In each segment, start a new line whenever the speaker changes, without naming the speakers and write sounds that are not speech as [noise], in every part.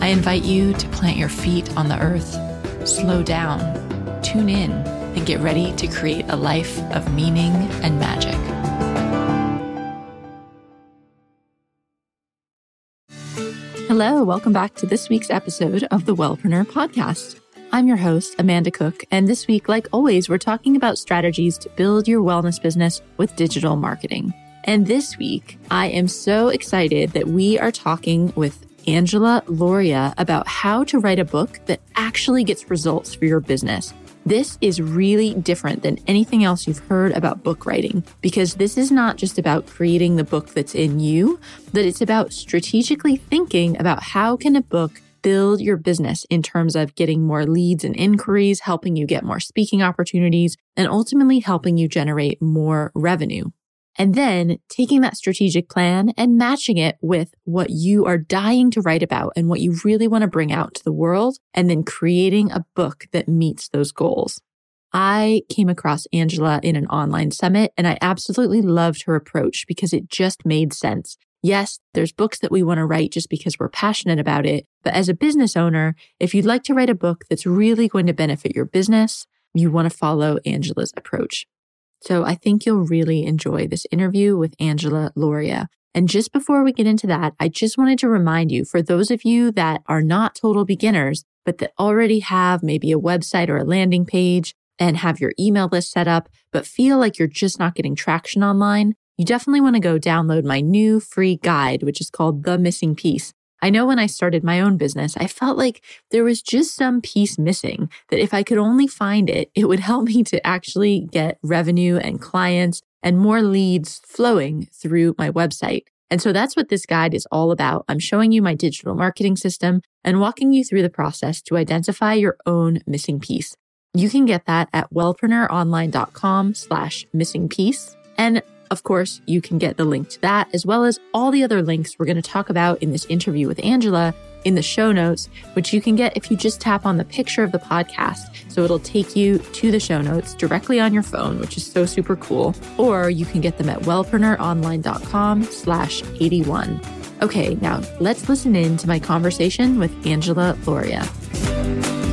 I invite you to plant your feet on the earth, slow down, tune in, and get ready to create a life of meaning and magic. Hello, welcome back to this week's episode of the Wellpreneur podcast. I'm your host, Amanda Cook, and this week, like always, we're talking about strategies to build your wellness business with digital marketing. And this week, I am so excited that we are talking with Angela Lauria about how to write a book that actually gets results for your business. This is really different than anything else you've heard about book writing because this is not just about creating the book that's in you, but it's about strategically thinking about how can a book build your business in terms of getting more leads and inquiries, helping you get more speaking opportunities, and ultimately helping you generate more revenue. And then taking that strategic plan and matching it with what you are dying to write about and what you really want to bring out to the world, and then creating a book that meets those goals. I came across Angela in an online summit and I absolutely loved her approach because it just made sense. Yes, there's books that we want to write just because we're passionate about it. But as a business owner, if you'd like to write a book that's really going to benefit your business, you want to follow Angela's approach. So I think you'll really enjoy this interview with Angela Lauria. And just before we get into that, I just wanted to remind you for those of you that are not total beginners, but that already have maybe a website or a landing page and have your email list set up, but feel like you're just not getting traction online, you definitely want to go download my new free guide, which is called The Missing Piece. I know when I started my own business, I felt like there was just some piece missing that if I could only find it, it would [laughs] help me to actually get revenue and clients and more leads flowing through my website. And so that's what this guide is all about. I'm showing you my digital marketing system and walking you through the process to identify your own missing piece. You can get that at wellpreneuronline.com slash missing piece. And of course, you can get the link to that as well as all the other links we're going to talk about in this interview with Angela in the show notes, which you can get if you just tap on the picture of the podcast. So it'll take you to the show notes directly on your phone, which is so super cool. Or you can get them at wellpreneuronline.com slash 81. Okay, now let's listen in to my conversation with Angela Lauria.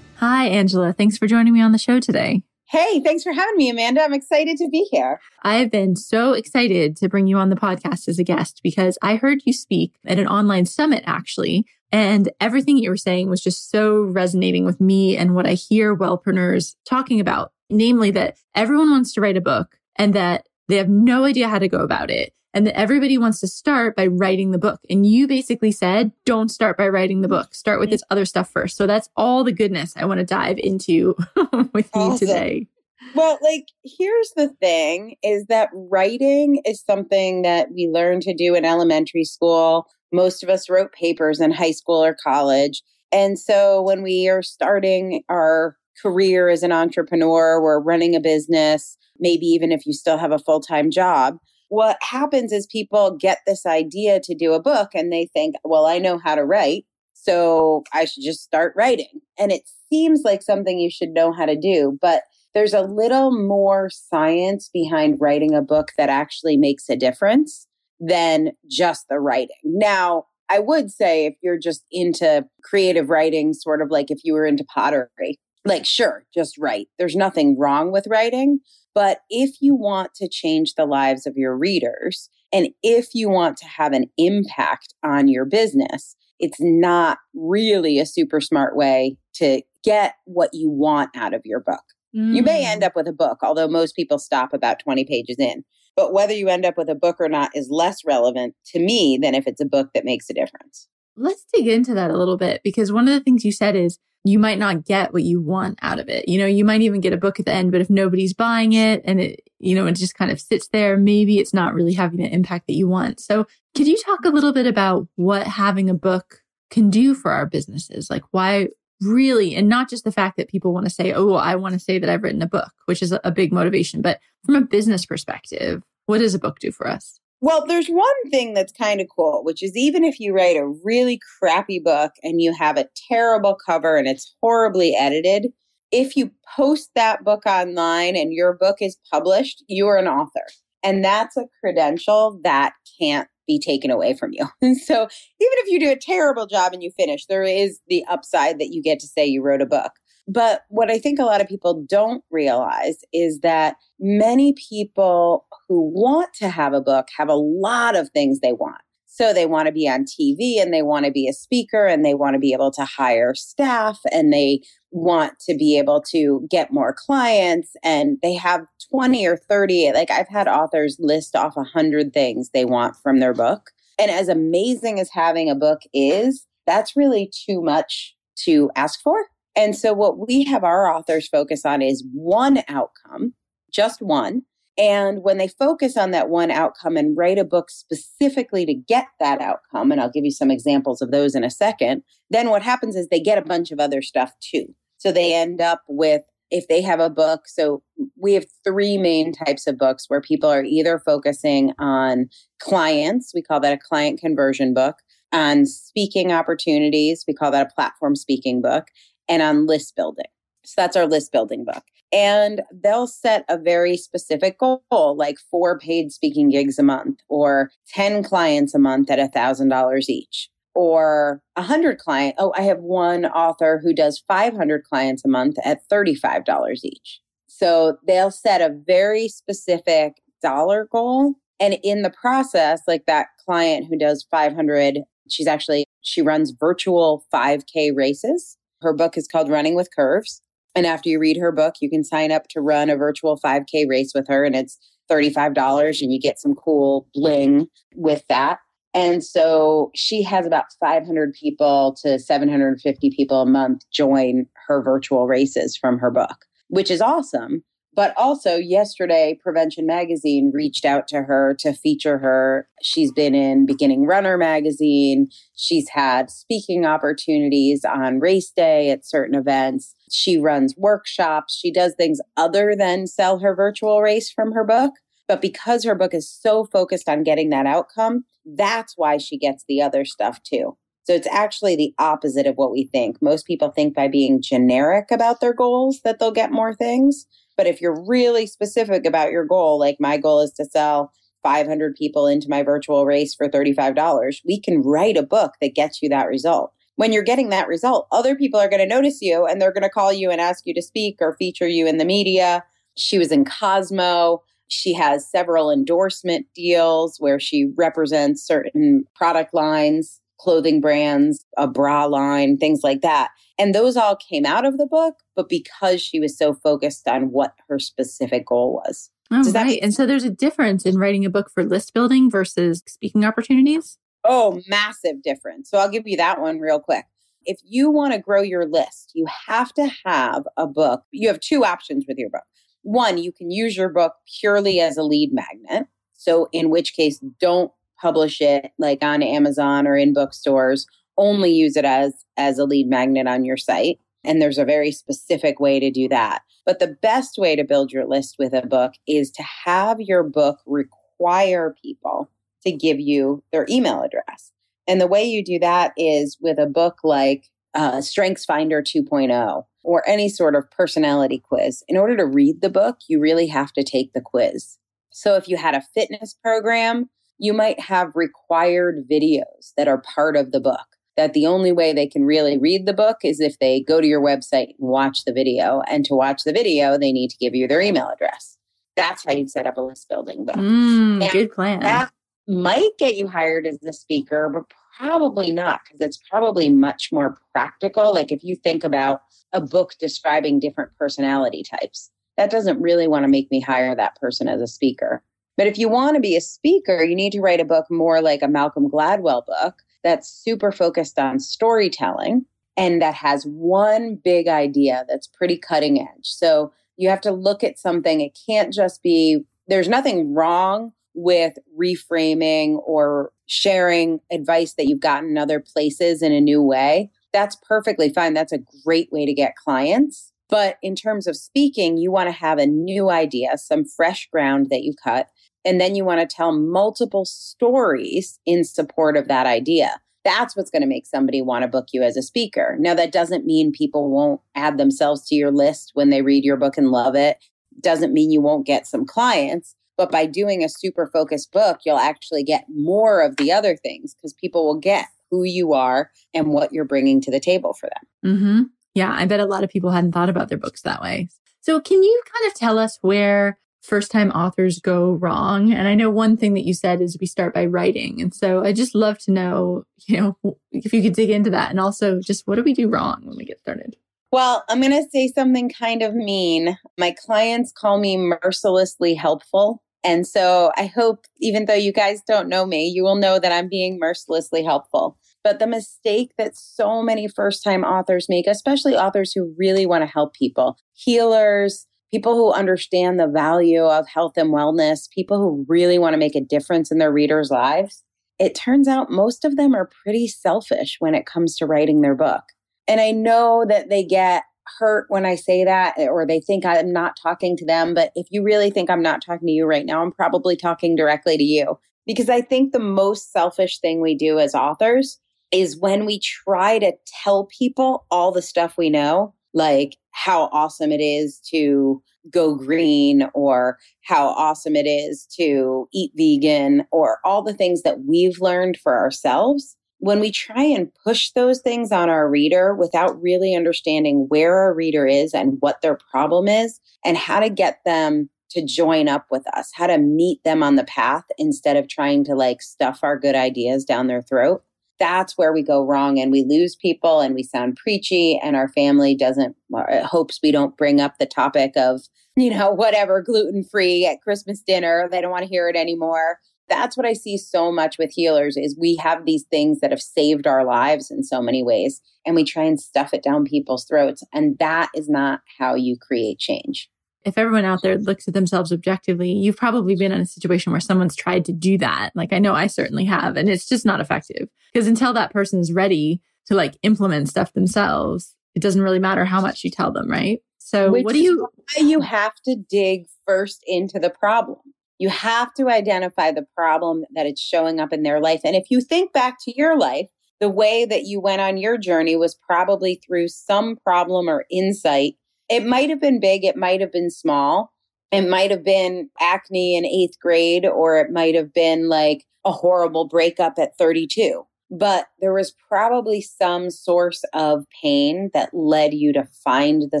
Hi, Angela. Thanks for joining me on the show today.
Hey, thanks for having me, Amanda. I'm excited to be here.
I've been so excited to bring you on the podcast as a guest because I heard you speak at an online summit, actually. And everything you were saying was just so resonating with me and what I hear wellpreneurs talking about, namely that everyone wants to write a book and that they have no idea how to go about it and that everybody wants to start by writing the book. And you basically said, don't start by writing the book. Start with this other stuff first. So that's all the goodness I want to dive into [laughs] with awesome. you today.
Well, like here's the thing is that writing is something that we learn to do in elementary school. Most of us wrote papers in high school or college. And so when we are starting our career as an entrepreneur, we're running a business, maybe even if you still have a full-time job, what happens is people get this idea to do a book and they think, well, I know how to write. So I should just start writing. And it seems like something you should know how to do. But there's a little more science behind writing a book that actually makes a difference than just the writing. Now, I would say if you're just into creative writing, sort of like if you were into pottery, like, sure, just write. There's nothing wrong with writing. But if you want to change the lives of your readers, and if you want to have an impact on your business, it's not really a super smart way to get what you want out of your book. Mm. You may end mm. up with a book, although most people stop about 20 pages in. But whether you end up with a book or not is less relevant to me than if it's a book that makes a difference.
Let's dig into that a little bit because one of the things you said is you might not get what you want out of it. You know, you might even get a book at the end, but if nobody's buying it and it, you know, it just kind of sits there, maybe it's not really having the impact that you want. So could you talk a little bit about what having a book can do for our businesses? Like why really, and not just the fact that people want to say, Oh, I want to say that I've written a book, which is a big motivation, but from a business perspective, what does a book do for us?
Well, there's one thing that's kind of cool, which is even if you write a really crappy book and you have a terrible cover and it's horribly edited, if you post that book online and your book is published, you're an author. And that's a credential that can't be taken away from you. [laughs] And so even if you do a terrible job and you finish, there is the upside that you get to say you wrote a book. But what I think a lot of people don't realize is that many people who want to have a book have a lot of things they want. So they want to be on TV and they want to be a speaker and they want to be able to hire staff and they want to be able to get more clients and they have 20 or 30 like I've had authors list off 100 things they want from their book. And as amazing as having a book is, that's really too much to ask for. And so, what we have our authors focus on is one outcome, just one. And when they focus on that one outcome and write a book specifically to get that outcome, and I'll give you some examples of those in a second, then what happens is they get a bunch of other stuff too. So they end up with, if they have a book, so we have three main types of books where people are either focusing on clients, we call that a client conversion book, on speaking opportunities, we call that a platform speaking book, and on list building. So that's our list building book. And they'll set a very specific goal, like four paid speaking gigs a month, or 10 clients a month at $1,000 each, or 100 client. Oh, I have one author who does 500 clients a month at $35 each. So they'll set a very specific dollar goal. And in the process, like that client who does 500, she's actually, she runs virtual 5K races. Her book is called Running with Curves. And after you read her book, you can sign up to run a virtual 5K race with her, and it's $35 and you get some cool bling with that. And so she has about 500 people to 750 people a month join her virtual races from her book, which is awesome. But also, yesterday, Prevention Magazine reached out to her to feature her. She's been in Beginning Runner magazine. She's had speaking opportunities on race day at certain events. She runs workshops. She does things other than sell her virtual race from her book. But because her book is so focused on getting that outcome, that's why she gets the other stuff too. So it's actually the opposite of what we think. Most people think by being generic about their goals that they'll get more things. But if you're really specific about your goal, like my goal is to sell 500 people into my virtual race for $35, we can write a book that gets you that result. When you're getting that result, other people are going to notice you and they're going to call you and ask you to speak or feature you in the media. She was in Cosmo. She has several endorsement deals where she represents certain product lines, clothing brands, a bra line, things like that. And those all came out of the book, but because she was so focused on what her specific goal was.
Oh, right. and so there's a difference in writing a book for list building versus speaking opportunities?
Oh, massive difference. So I'll give you that one real quick. If you want to grow your list, you have to have a book. You have two options with your book. One, you can use your book purely as a lead magnet. So, in which case, don't publish it like on Amazon or in bookstores only use it as as a lead magnet on your site. And there's a very specific way to do that. But the best way to build your list with a book is to have your book require people to give you their email address. And the way you do that is with a book like uh, strengths finder 2.0 or any sort of personality quiz. In order to read the book you really have to take the quiz. So if you had a fitness program you might have required videos that are part of the book that the only way they can really read the book is if they go to your website and watch the video. And to watch the video, they need to give you their email address. That's how you set up a list building book.
Mm, good plan.
That might get you hired as the speaker, but probably not because it's probably much more practical. Like if you think about a book describing different personality types, that doesn't really want to make me hire that person as a speaker. But if you want to be a speaker, you need to write a book more like a Malcolm Gladwell book that's super focused on storytelling and that has one big idea that's pretty cutting edge. So you have to look at something. It can't just be, there's nothing wrong with reframing or sharing advice that you've gotten in other places in a new way. That's perfectly fine. That's a great way to get clients. But in terms of speaking, you want to have a new idea, some fresh ground that you cut. And then you want to tell multiple stories in support of that idea. That's what's going to make somebody want to book you as a speaker. Now, that doesn't mean people won't add themselves to your list when they read your book and love it. Doesn't mean you won't get some clients. But by doing a super focused book, you'll actually get more of the other things because people will get who you are and what you're bringing to the table for them.
Mm-hmm. Yeah, I bet a lot of people hadn't thought about their books that way. So, can you kind of tell us where first time authors go wrong? And I know one thing that you said is we start by writing. And so I just love to know, you know, if you could dig into that and also just what do we do wrong when we get started?
Well, I'm going to say something kind of mean. My clients call me mercilessly helpful. And so I hope, even though you guys don't know me, you will know that I'm being mercilessly helpful. But the mistake that so many first time authors make, especially authors who really want to help people, healers, people who understand the value of health and wellness, people who really want to make a difference in their readers' lives, it turns out most of them are pretty selfish when it comes to writing their book. And I know that they get hurt when I say that, eh, or they think I'm not talking to them. But if you really think I'm not talking to you right now, I'm probably talking directly to you. Because I think the most selfish thing we do as authors is when we try to tell people all the stuff we know, like how awesome it is to go green or how awesome it is to eat vegan or all the things that we've learned for ourselves when we try and push those things on our reader without really understanding where our reader is and what their problem is and how to get them to join up with us, how to meet them on the path instead of trying to like stuff our good ideas down their throat. That's where we go wrong and we lose people and we sound preachy and our family doesn't uh, hopes we don't bring up the topic of, you know, [laughs] whatever gluten free at Christmas dinner. They don't want to hear it anymore that's what I see so much with healers is we have these things that have saved our lives in so many ways and we try and stuff it down people's throats and that is not how you create change.
If everyone out there looks at themselves objectively, you've probably been in a situation where someone's tried to do that. Like I know I certainly have and it's just not effective because until that person's ready to like implement stuff themselves, it doesn't really matter how much you tell them, right? So
Which
what do you
you have to dig first into the problem you have to identify the problem that it's showing up in their life. And if you think back to your life, the way that you went on your journey was probably through some problem or insight. It might have been big, it might have been small. It might have been acne in eighth grade, or it might have been like a horrible breakup at 32. But there was probably some source of pain that led you to find the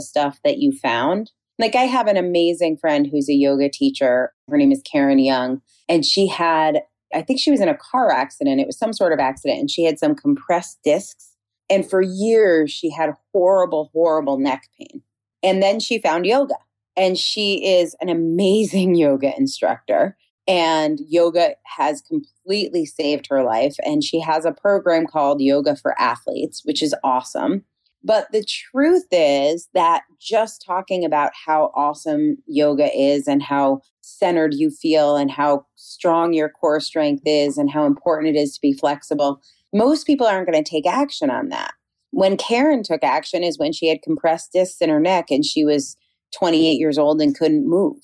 stuff that you found. Like I have an amazing friend who's a yoga teacher. Her name is Karen Young. And she had, I think she was in a car accident. It was some sort of accident. And she had some compressed discs. And for years, she had horrible, horrible neck pain. And then she found yoga. And she is an amazing [laughs] yoga instructor. And yoga has completely saved her life. And she has a program called Yoga for Athletes, which is awesome. But the truth is that just talking about how awesome yoga is and how centered you feel and how strong your core strength is and how important it is to be flexible, most people aren't going to take action on that. When Karen took action is when she had compressed discs in her neck and she was 28 years old and couldn't move.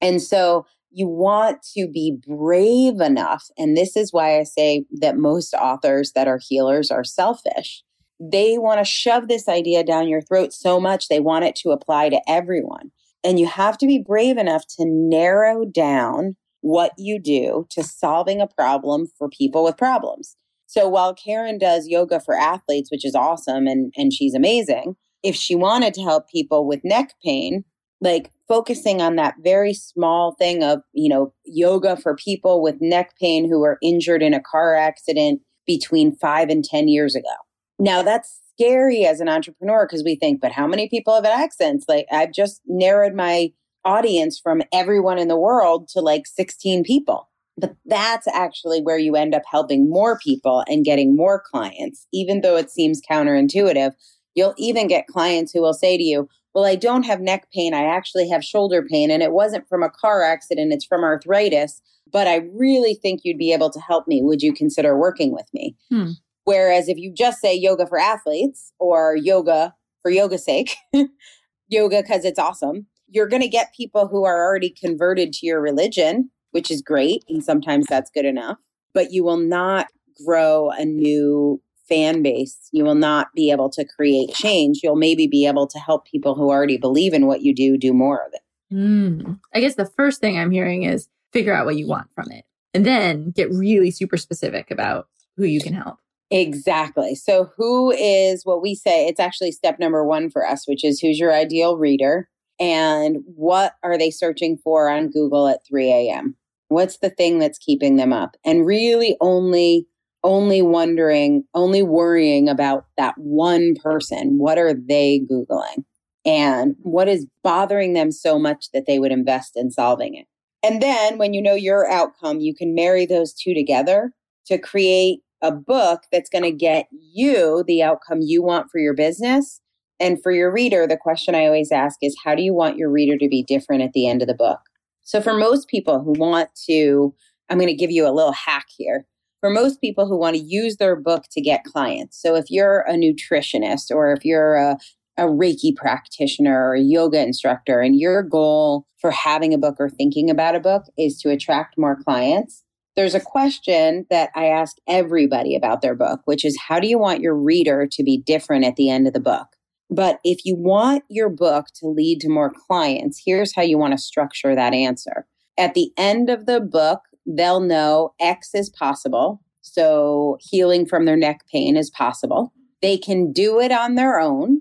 And so you want to be brave enough. And this is why I say that most authors that are healers are selfish they want to shove this idea down your throat so much they want it to apply to everyone. And you have to be brave enough to narrow down what you do to solving a problem for people with problems. So while Karen does yoga for athletes, which is awesome and, and she's amazing, if she wanted to help people with neck pain, like focusing on that very small thing of, you know, yoga for people with neck pain who were injured in a car accident between five and 10 years ago now that's scary as an entrepreneur because we think, but how many people have accents? Like I've just narrowed my audience from everyone in the world to like 16 people. But that's actually where you end up helping more people and getting more clients. Even though it seems counterintuitive, you'll even get clients who will say to you, Well, I don't have neck pain. I actually have shoulder pain. And it wasn't from a car accident, it's from arthritis. But I really think you'd be able to help me. Would you consider working with me? Hmm. Whereas if you just say yoga for athletes or yoga for yoga's sake, [laughs] yoga because it's awesome, you're going to get people who are already converted to your religion, which is great. And sometimes that's good enough. But you will not grow a new fan base. You will not be able to create change. You'll maybe be able to help people who already believe in what you do do more of it.
Mm. I guess the first thing I'm hearing is figure out what you want from it and then get really super specific about who you can help.
Exactly. So, who is what we say? It's actually step number one for us, which is who's your ideal reader and what are they searching for on Google at 3 a.m.? What's the thing that's keeping them up? And really only only wondering, only worrying about that one person. What are they Googling? And what is bothering them so much that they would invest in solving it? And then when you know your outcome, you can marry those two together to create a book that's going to get you the outcome you want for your business. And for your reader, the question I always ask is how do you want your reader to be different at the end of the book? So for most people who want to, I'm going to give you a little hack here for most people who want to use their book to get clients. So if you're a nutritionist or if you're a, a Reiki practitioner or a yoga instructor, and your goal for having a book or thinking about a book is to attract more clients, there's a question that I ask everybody about their book, which is how do you want your reader to be different at the end of the book? But if you want your book to lead to more clients, here's how you want to structure that answer. At the end of the book, they'll know X is possible. So healing from their neck pain is possible. They can do it on their own,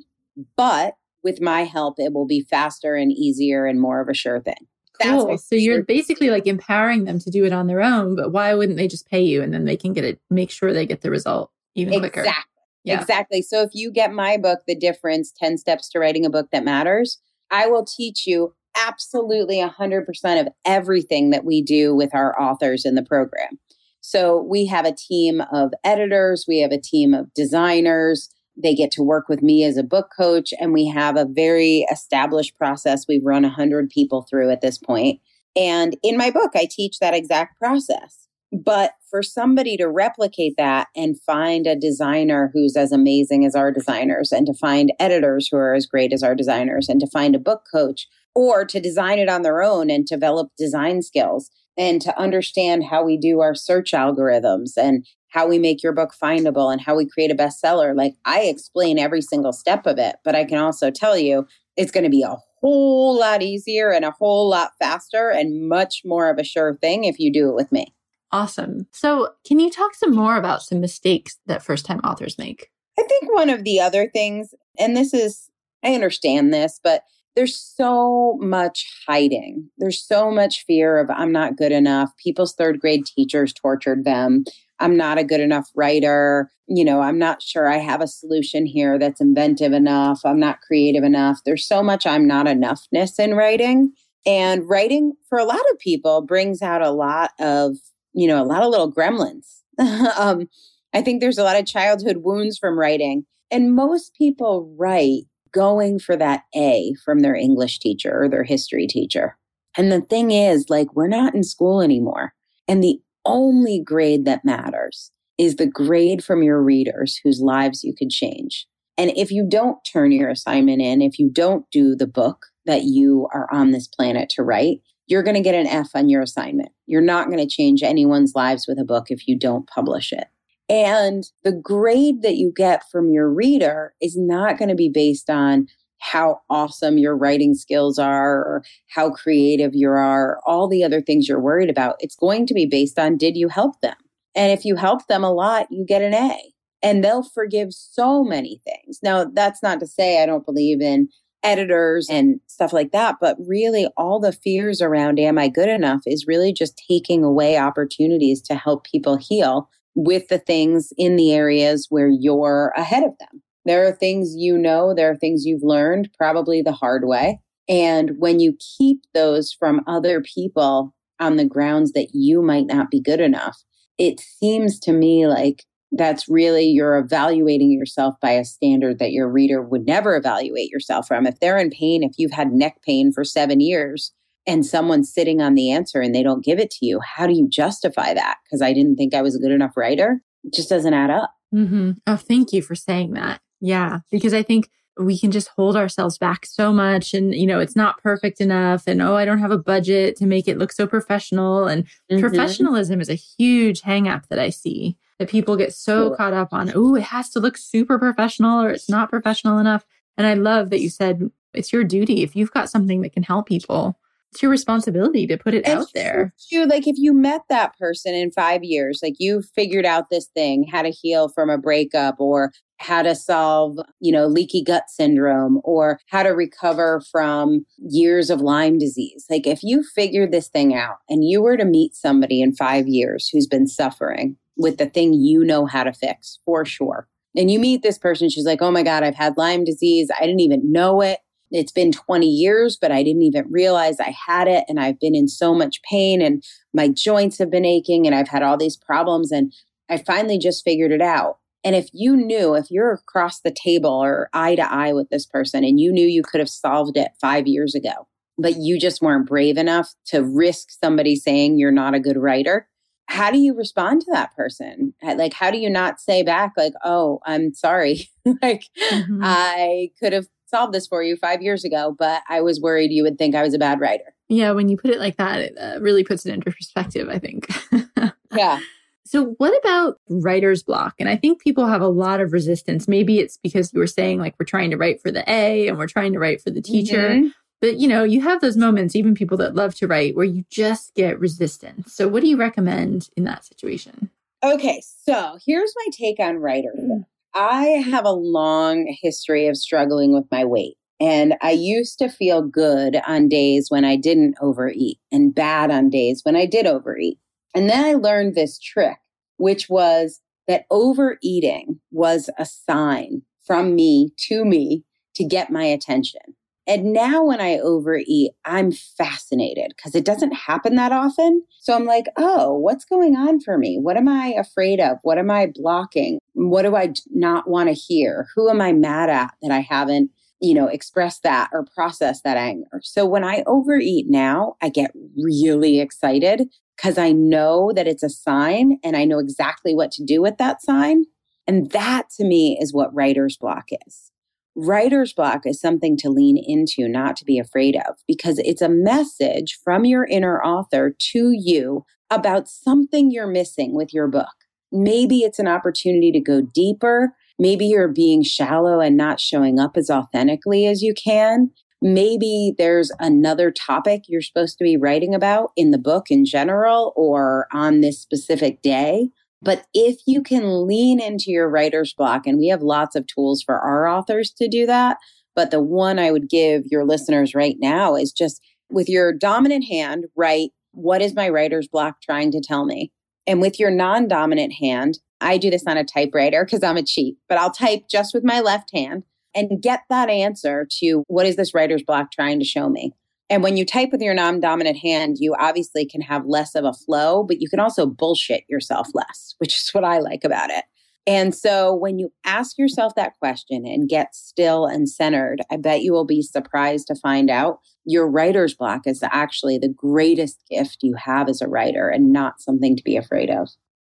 but with my help, it will be faster and easier and more of a sure thing.
Cool. So you're basically like empowering them to do it on their own, but why wouldn't they just pay you and then they can get it, make sure they get the result even
exactly.
quicker?
Yeah. Exactly. So if you get my book, The Difference 10 Steps to Writing a Book That Matters, I will teach you absolutely 100% of everything that we do with our authors in the program. So we have a team of editors, we have a team of designers. They get to work with me as a book coach, and we have a very established process we've run 100 people through at this point. And in my book, I teach that exact process. But for somebody to replicate that and find a designer who's as amazing as our designers, and to find editors who are as great as our designers, and to find a book coach or to design it on their own and develop design skills and to understand how we do our search algorithms and how we make your book findable and how we create a bestseller. Like I explain every single step of it, but I can also tell you it's going to be a whole lot easier and a whole lot faster and much more of a sure thing if you do it with me.
Awesome. So, can you talk some more about some mistakes that first time authors make?
I think one of the other things, and this is, I understand this, but there's so much hiding. There's so much fear of I'm not good enough. People's third grade teachers tortured them. I'm not a good enough writer. You know, I'm not sure I have a solution here that's inventive enough. I'm not creative enough. There's so much I'm not enoughness in writing. And writing for a lot of people brings out a lot of, you know, a lot of little gremlins. [laughs] um, I think there's a lot of childhood wounds from writing. And most people write going for that A from their English teacher or their history teacher. And the thing is, like, we're not in school anymore. And the only grade that matters is the grade from your readers whose lives you could change. And if you don't turn your assignment in, if you don't do the book that you are on this planet to write, you're going to get an F on your assignment. You're not going to change anyone's lives with a book if you don't publish it. And the grade that you get from your reader is not going to be based on how awesome your writing skills are or how creative you are, all the other things you're worried about. It's going to be based on did you help them? And if you help them a lot, you get an A. And they'll forgive so many things. Now, that's not to say I don't believe in editors and stuff like that, but really all the fears around am I good enough is really just taking away opportunities to help people heal with the things in the areas where you're ahead of them. There are things you know, there are things you've learned, probably the hard way. And when you keep those from other people, on the grounds that you might not be good enough. It seems to me like that's really you're evaluating yourself by a standard that your reader would never evaluate yourself from. If they're in pain, if you've had neck pain for seven years and someone's sitting on the answer and they don't give it to you, how do you justify that? Because I didn't think I was a good enough writer. It just doesn't add up.
Mm-hmm. Oh, thank you for saying that. Yeah, because I think we can just hold ourselves back so much and you know it's not perfect enough and oh i don't have a budget to make it look so professional and mm-hmm. professionalism is a huge hang up that i see that people get so caught up on oh it has to look super professional or it's not professional enough and i love that you said it's your duty if you've got something that can help people it's your responsibility to put it and out there.
You like if you met that person in five years, like you figured out this thing, how to heal from a breakup or how to solve, you know, leaky gut syndrome or how to recover from years of Lyme disease. Like if you figured this thing out and you were to meet somebody in five years who's been suffering with the thing you know how to fix for sure. And you meet this person, she's like, oh my God, I've had Lyme disease. I didn't even know it it's been 20 years, but I didn't even realize I had it. And I've been in so much pain and my joints have been aching and I've had all these problems. And I finally just figured it out. And if you knew, if you're across the table or eye to eye with this person and you knew you could have solved it five years ago, but you just weren't brave enough to risk somebody saying you're not a good writer, how do you respond to that person? Like, how do you not say back, like, oh, I'm sorry? [laughs] like, mm-hmm. I could have solved this for you five years ago, but I was worried you would think I was a bad writer.
Yeah, when you put it like that, it uh, really puts it into perspective, I think. [laughs]
yeah.
So, what about writer's block? And I think people have a lot of resistance. Maybe it's because you were saying, like, we're trying to write for the A and we're trying to write for the teacher. Mm-hmm. But, you know, you have those moments, even people that love to write, where you just get resistance. So, what do you recommend in that situation?
Okay. So, here's my take on writer. Mm. I have a long history of struggling with my weight. And I used to feel good on days when I didn't overeat and bad on days when I did overeat. And then I learned this trick, which was that overeating was a sign from me to me to get my attention. And now when I overeat, I'm fascinated because it doesn't happen that often. So I'm like, oh, what's going on for me? What am I afraid of? What am I blocking? What do I not want to hear? Who am I mad at that I haven't, you know, expressed that or processed that anger? So when I overeat now, I get really excited because I know that it's a sign and I know exactly what to do with that sign. And that to me is what writer's block is writer's block is something to lean into, not to be afraid of, because it's a message from your inner author to you about something you're missing with your book. Maybe it's an opportunity to go deeper. Maybe you're being shallow and not showing up as authentically as you can. Maybe there's another topic you're supposed to be writing about in the book in general or on this specific day. But if you can lean into your writer's block, and we have lots of tools for our authors to do that, but the one I would give your listeners right now is just with your dominant hand, write, What is my writer's block trying to tell me? And with your non dominant hand, I do this on a typewriter because I'm a cheat, but I'll type just with my left hand and get that answer to what is this writer's block trying to show me? And when you type with your non dominant hand, you obviously can have less of a flow, but you can also bullshit yourself less, which is what I like about it. And so when you ask yourself that question and get still and centered, I bet you will be surprised to find out your writer's block is actually the greatest gift you have as a writer and not something to be afraid of.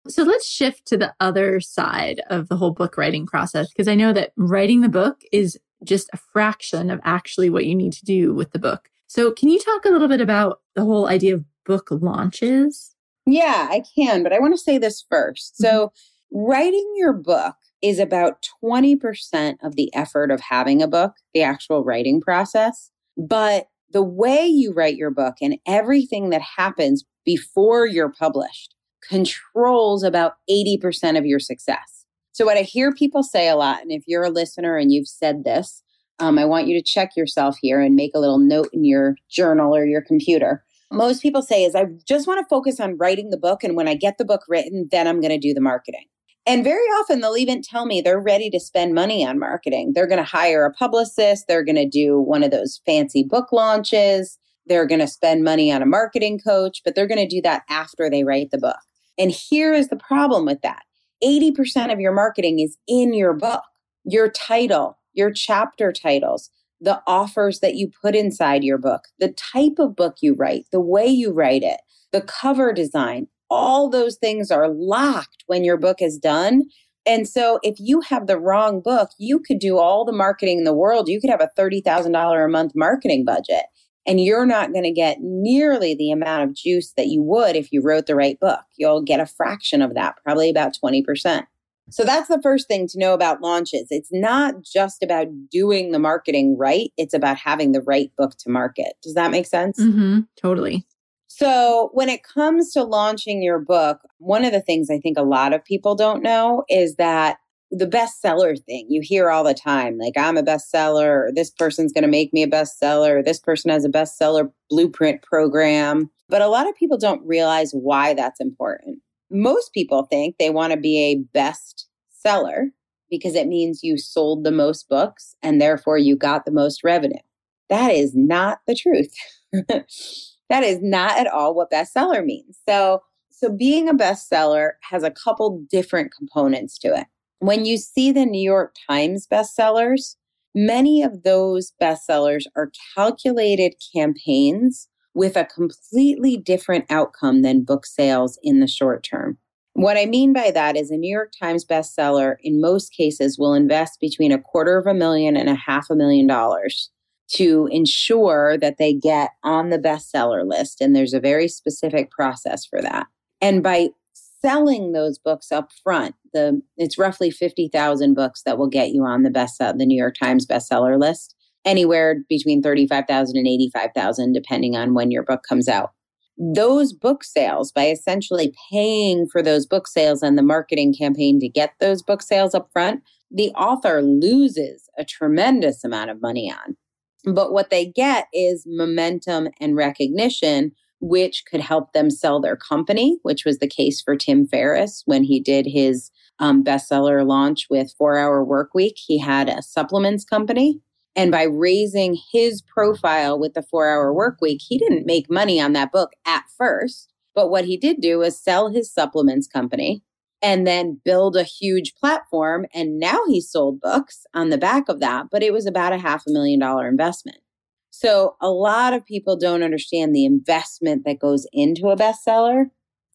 So let's shift to the other side of the whole book writing process, because I know that writing the book is just a fraction of actually what you need to do with the book. So, can you talk a little bit about the whole idea of book launches?
Yeah, I can, but I want to say this 1st mm-hmm. So, writing your book is about 20% of the effort of having a book, the actual writing process. But the way you write your book and everything that happens before you're published controls about 80% of your success. So, what I hear people say a lot, and if you're a listener and you've said this, um, I want you to check yourself here and make a little note in your journal or your computer. Most people say is I just want to focus on writing the book. And when I get the book written, then I'm going to do the marketing. And very often they'll even tell me they're ready to spend money on marketing. They're going to hire a publicist. They're going to do one of those fancy book launches. They're going to spend money on a marketing coach, but they're going to do that after they write the book. And here is the problem with that 80% of your marketing is in your book, your title, your chapter titles, the offers that you put inside your book, the type of book you write, the way you write it, the cover design. All those things are locked when your book is done. And so if you have the wrong book, you could do all the marketing in the world. You could have a $30,000 a month marketing budget and you're not going to get nearly the amount of juice that you would if you wrote the right book. You'll get a fraction of that, probably about 20%. So that's the first thing to know about launches. It's not just about doing the marketing right, it's about having the right book to market. Does that make sense?
Mm-hmm, totally.
So, when it comes to launching your book, one of the things I think a lot of people don't know is that the bestseller thing you hear all the time like i'm a bestseller or this person's going to make me a bestseller or this person has a bestseller blueprint program but a lot of people don't realize why that's important most people think they want to be a best seller because it means you sold the most books and therefore you got the most revenue. That is not the truth. [laughs] That is not at all what bestseller means. So so being a bestseller has a couple different components to it. When you see the New York Times bestsellers, many of those bestsellers are calculated campaigns with a completely different outcome than book sales in the short term. What I mean by that is a New York Times bestseller, in most cases, will invest between a quarter of a million and a half a million dollars to ensure that they get on the bestseller list. And there's a very specific process for that. And by selling those books up front. The it's roughly 50,000 books that will get you on the best the New York Times bestseller list. Anywhere between 35,000 and 85,000 depending on when your book comes out. Those book sales by essentially paying for those book sales and the marketing campaign to get those book sales up front, the author loses a tremendous amount of money on. But what they get is momentum and recognition which could help them sell their company, which was the case for Tim Ferriss when he did his um, bestseller launch with Four Hour Work Week. He had a supplements company. And by raising his profile with the Four Hour Work Week, he didn't make money on that book at first. But what he did do was sell his supplements company and then build a huge platform. And now he sold books on the back of that, but it was about a half a million dollar investment. So a lot of people don't understand the investment that goes into a bestseller.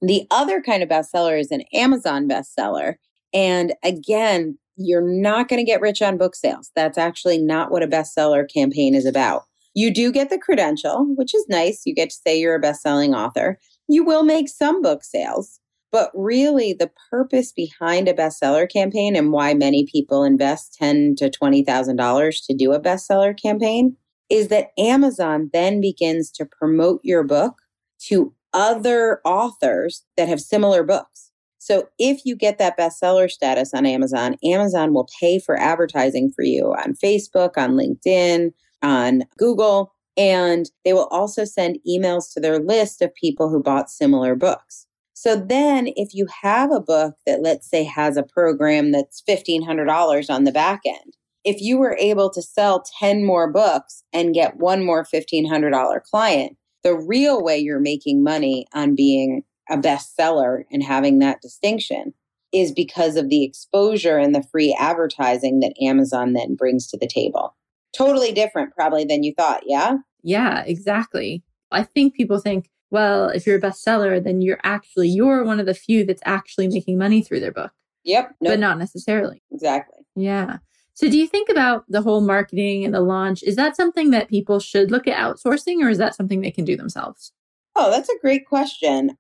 The other kind of bestseller is an Amazon bestseller. And again, you're not going to get rich on book sales. That's actually not what a bestseller campaign is about. You do get the credential, which is nice. You get to say you're a best-selling author. You will make some book sales, but really the purpose behind a bestseller campaign and why many people invest ten to twenty thousand dollars to do a bestseller campaign is that Amazon then begins to promote your book to other authors that have similar books. So if you get that bestseller status on Amazon, Amazon will pay for advertising for you on Facebook, on LinkedIn, on Google, and they will also send emails to their list of people who bought similar books. So then if you have a book that let's say has a program that's $1500 on the back end, if you were able to sell 10 more books and get one more $1,500 client, the real way you're making money on being a bestseller and having that distinction is because of the exposure and the free advertising that Amazon then brings to the table. Totally different, probably, than you thought. Yeah.
Yeah, exactly. I think people think, well, if you're a bestseller, then you're actually, you're one of the few that's actually making money through their book.
Yep.
Nope. But not necessarily.
Exactly.
Yeah. So, do you think about the whole marketing and the launch? Is that something that people should look at outsourcing, or is that something they can do themselves?
Oh, that's a great question.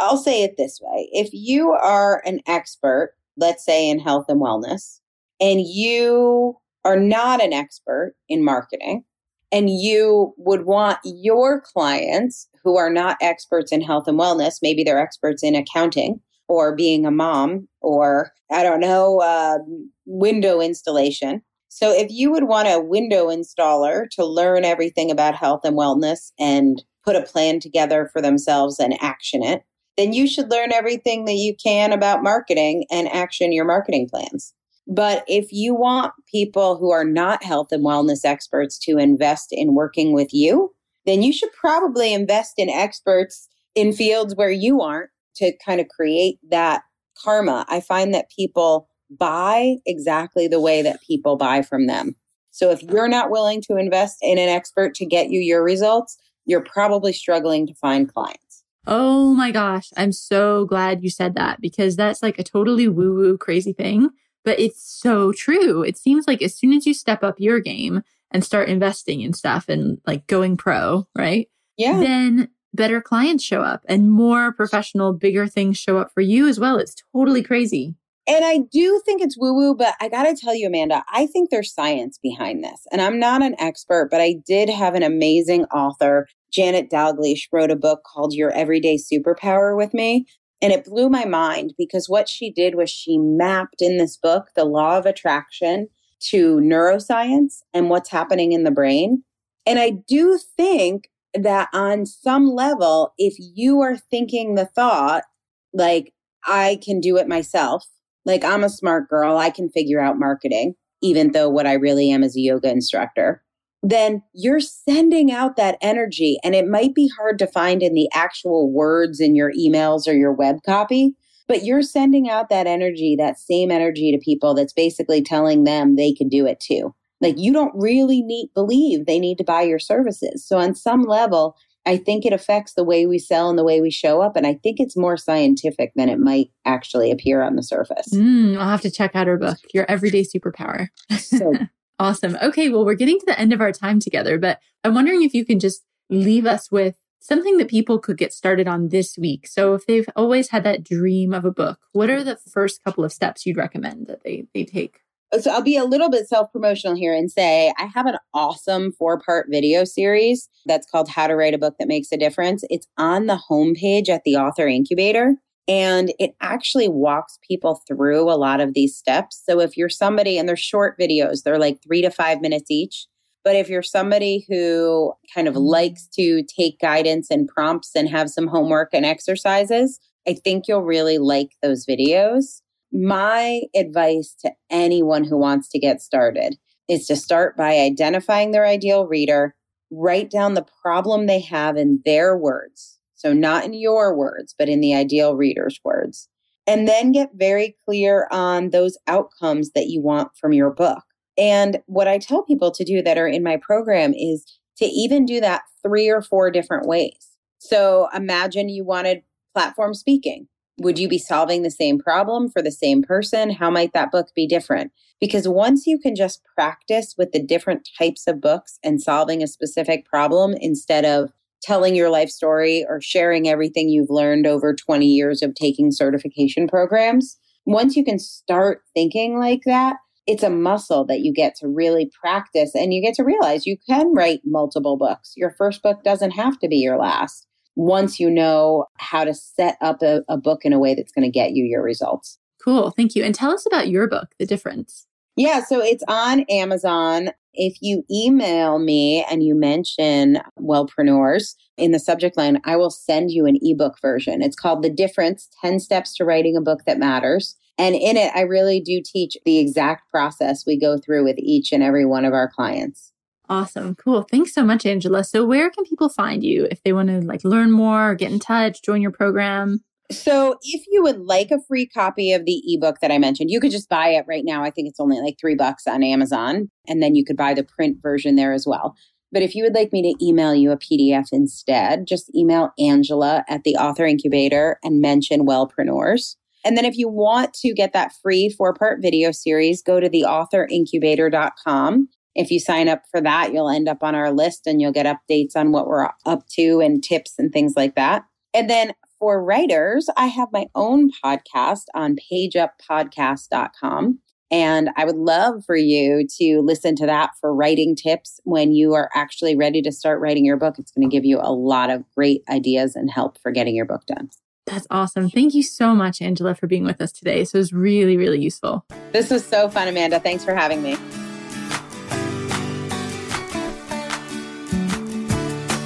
I'll say it this way if you are an expert, let's say in health and wellness, and you are not an expert in marketing, and you would want your clients who are not experts in health and wellness, maybe they're experts in accounting or being a mom or I don't know, uh, window installation. So if you would want a window installer to learn everything about health and wellness and put a plan together for themselves and action it, then you should learn everything that you can about marketing and action your marketing plans. But if you want people who are not health and wellness experts to invest in working with you, then you should probably invest in experts in fields where you aren't to kind of create that karma. I find that people buy exactly the way that people buy from them. So if you're not willing to invest in an expert to get you your results, you're probably struggling to find clients.
Oh my gosh. I'm so glad you said that because that's like a totally woo woo crazy thing, but it's so true. It seems like as soon as you step up your game and start investing in stuff and like going pro, right?
Yeah.
Then better clients show up and more professional, bigger things show up for you as well. It's totally crazy.
And I do think it's woo woo, but I got to tell you, Amanda, I think there's science behind this. And I'm not an expert, but I did have an amazing author, Janet Dalgleish, wrote a book called Your Everyday Superpower with me. And it blew my mind because what she did was she mapped in this book the law of attraction to neuroscience and what's happening in the brain. And I do think that on some level, if you are thinking the thought, like, I can do it myself, like, I'm a smart girl, I can figure out marketing, even though what I really am is a yoga instructor, then you're sending out that energy. And it might be hard to find in the actual words in your emails or your web copy, but you're sending out that energy, that same energy to people that's basically telling them they can do it too. Like you don't really need believe they need to buy your services. So on some level, I think it affects the way we sell and the way we show up. And I think it's more scientific than it might actually appear on the surface.
Mm, I'll have to check out her book, Your Everyday Superpower. So [laughs] awesome. Okay. Well, we're getting to the end of our time together, but I'm wondering if you can just leave us with something that people could get started on this week. So if they've always had that dream of a book, what are the first couple of steps you'd recommend that they, they take?
so I'll be a little bit self promotional here and say I have an awesome four part video series that's called How to Write a Book That Makes a Difference. It's on the homepage at the Author Incubator. And it actually walks people through a lot of these steps. So if you're somebody, and they're short videos, they're like three to five minutes each. But if you're somebody who kind of mm-hmm. likes to take guidance and prompts and have some homework and exercises, I think you'll really like those videos my advice to anyone who wants to get started is to start by identifying their ideal reader, write down the problem they have in their words. So, not in your words, but in the ideal reader's words. And then get very clear on those outcomes that you want from your book. And what I tell people to do that are in my program is to even do that three or four different ways. So, imagine you wanted platform speaking would you be solving the same problem for the same person? How might that book be different? Because once you can just practice with the different types of books and solving a specific problem instead of telling your life story or sharing everything you've learned over 20 years of taking certification programs, once you can start thinking like that, it's a muscle that you get to really practice and you get to realize you can write multiple books. Your first book doesn't have to be your last once you know how to set up a, a book in a way that's going to get you your results.
Cool. Thank you. And tell us about your book, The Difference.
Yeah, so it's on Amazon. If you email me and you mention Wellpreneurs in the subject line, I will send you an ebook version. It's called The Difference 10 Steps to Writing a Book That Matters. And in it, I really do teach the exact process we go through with each and every one of our clients.
Awesome. Cool. Thanks so much, Angela. So where can people find you if they want to like learn more, get in touch, join your program?
So, if you would like a free copy of the ebook that I mentioned, you could just buy it right now. I think it's only like three bucks on Amazon. And then you could buy the print version there as well. But if you would like me to email you a PDF instead, just email Angela at the author incubator and mention Wellpreneurs. And then if you want to get that free four part video series, go to the authorincubator.com if you sign up for that, you'll end up on our list and you'll get updates on what we're up to and tips and things like that. And then for writers, I have my own podcast on pageuppodcast.com. And I would love for you to listen to that for writing tips when you are actually ready to start writing your book. It's going to give you a lot of great ideas and help for getting your book done.
That's awesome. Thank you so much, Angela, for being with us today. So it was really, really useful.
This was so fun, Amanda. Thanks for having me.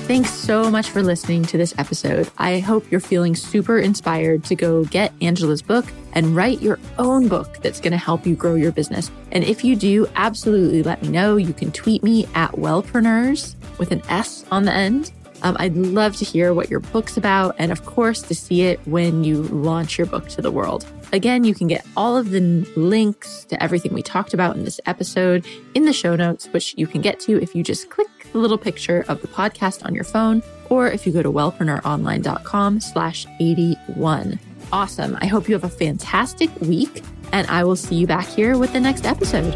Thanks so much for listening to this episode. I hope you're feeling super inspired to go get Angela's book and write your own book that's going to help you grow your business. And if you do, absolutely let me know. You can tweet me at Wellpreneurs with an S on the end. Um, I'd love to hear what your book's about, and of course, to see it when you launch your book to the world. Again, you can get all of the links to everything we talked about in this episode in the show notes, which you can get to if you just click the little picture of the podcast on your phone, or if you go to wellpreneuronline.com slash 81. Awesome. I hope you have a fantastic week, and I will see you back here with the next episode.